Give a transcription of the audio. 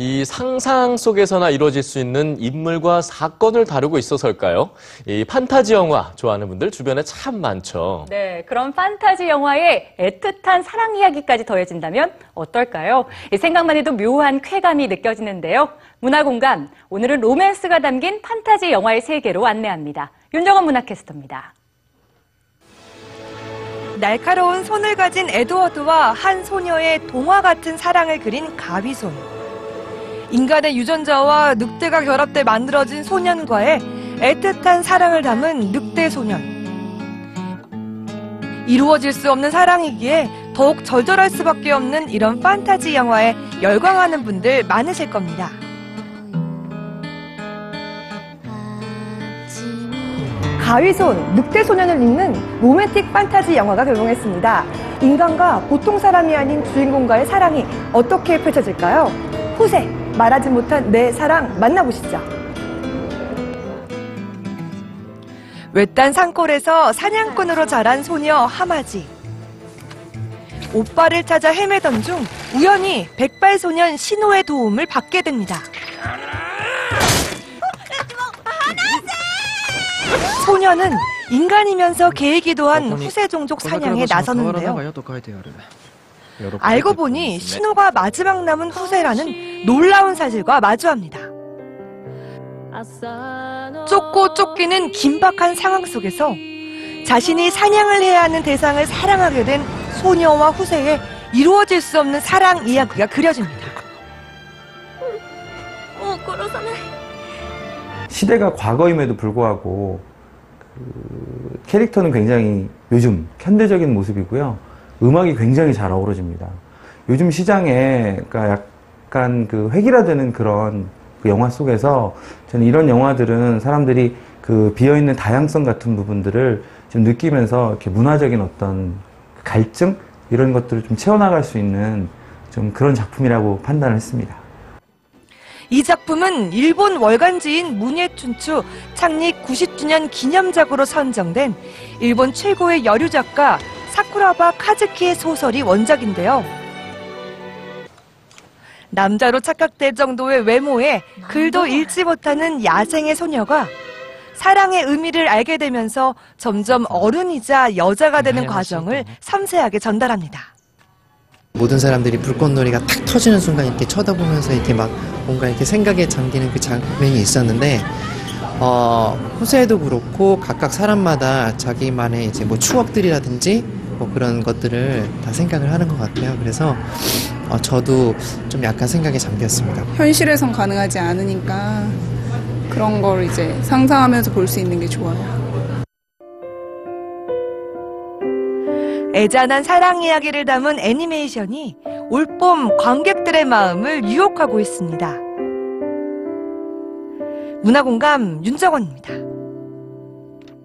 이 상상 속에서나 이루어질 수 있는 인물과 사건을 다루고 있어서일까요? 이 판타지 영화 좋아하는 분들 주변에 참 많죠. 네, 그런 판타지 영화에 애틋한 사랑 이야기까지 더해진다면 어떨까요? 이 생각만 해도 묘한 쾌감이 느껴지는데요. 문화공감, 오늘은 로맨스가 담긴 판타지 영화의 세계로 안내합니다. 윤정원 문화캐스터입니다. 날카로운 손을 가진 에드워드와 한 소녀의 동화 같은 사랑을 그린 가위손. 인간의 유전자와 늑대가 결합돼 만들어진 소년과의 애틋한 사랑을 담은 늑대 소년. 이루어질 수 없는 사랑이기에 더욱 절절할 수밖에 없는 이런 판타지 영화에 열광하는 분들 많으실 겁니다. 가위손, 늑대 소년을 잇는 로맨틱 판타지 영화가 개봉했습니다. 인간과 보통 사람이 아닌 주인공과의 사랑이 어떻게 펼쳐질까요? 후세, 말하지 못한 내 사랑 만나보시죠. 외딴 산골에서 사냥꾼으로 자란 소녀 하마지. 오빠를 찾아 헤매던 중 우연히 백발소년 신호의 도움을 받게 됩니다. 소녀는 인간이면서 개이기도 한 후세 종족 사냥에 나서는데요. 알고 보니 신호가 마지막 남은 후세라는 놀라운 사실과 마주합니다. 쫓고 쫓기는 긴박한 상황 속에서 자신이 사냥을 해야 하는 대상을 사랑하게 된 소녀와 후세의 이루어질 수 없는 사랑 이야기가 그려집니다. 시대가 과거임에도 불구하고 그 캐릭터는 굉장히 요즘 현대적인 모습이고요. 음악이 굉장히 잘 어우러집니다. 요즘 시장에 그러니까 약간 그 획일화 되는 그런 그 영화 속에서 저는 이런 영화들은 사람들이 그 비어있는 다양성 같은 부분들을 좀 느끼면서 이렇게 문화적인 어떤 갈증 이런 것들을 좀 채워나갈 수 있는 좀 그런 작품이라고 판단을 했습니다. 이 작품은 일본 월간지인 문예춘추 창립 90주년 기념작으로 선정된 일본 최고의 여류 작가 사쿠라바 카즈키의 소설이 원작인데요. 남자로 착각될 정도의 외모에 글도 읽지 못하는 야생의 소녀가 사랑의 의미를 알게 되면서 점점 어른이자 여자가 되는 과정을 섬세하게 전달합니다. 모든 사람들이 불꽃놀이가 탁 터지는 순간 이렇게 쳐다보면서 이렇게 막 뭔가 이렇게 생각에 잠기는 그 장면이 있었는데 어, 호세도 그렇고 각각 사람마다 자기만의 이제 뭐 추억들이라든지 뭐 그런 것들을 다 생각을 하는 것 같아요. 그래서 어, 저도 좀 약간 생각에 잠겼습니다. 현실에선 가능하지 않으니까 그런 걸 이제 상상하면서 볼 수 있는 게 좋아요. 애잔한 사랑 이야기를 담은 애니메이션이 올봄 관객들의 마음을 유혹하고 있습니다. 문화공감 윤정원입니다.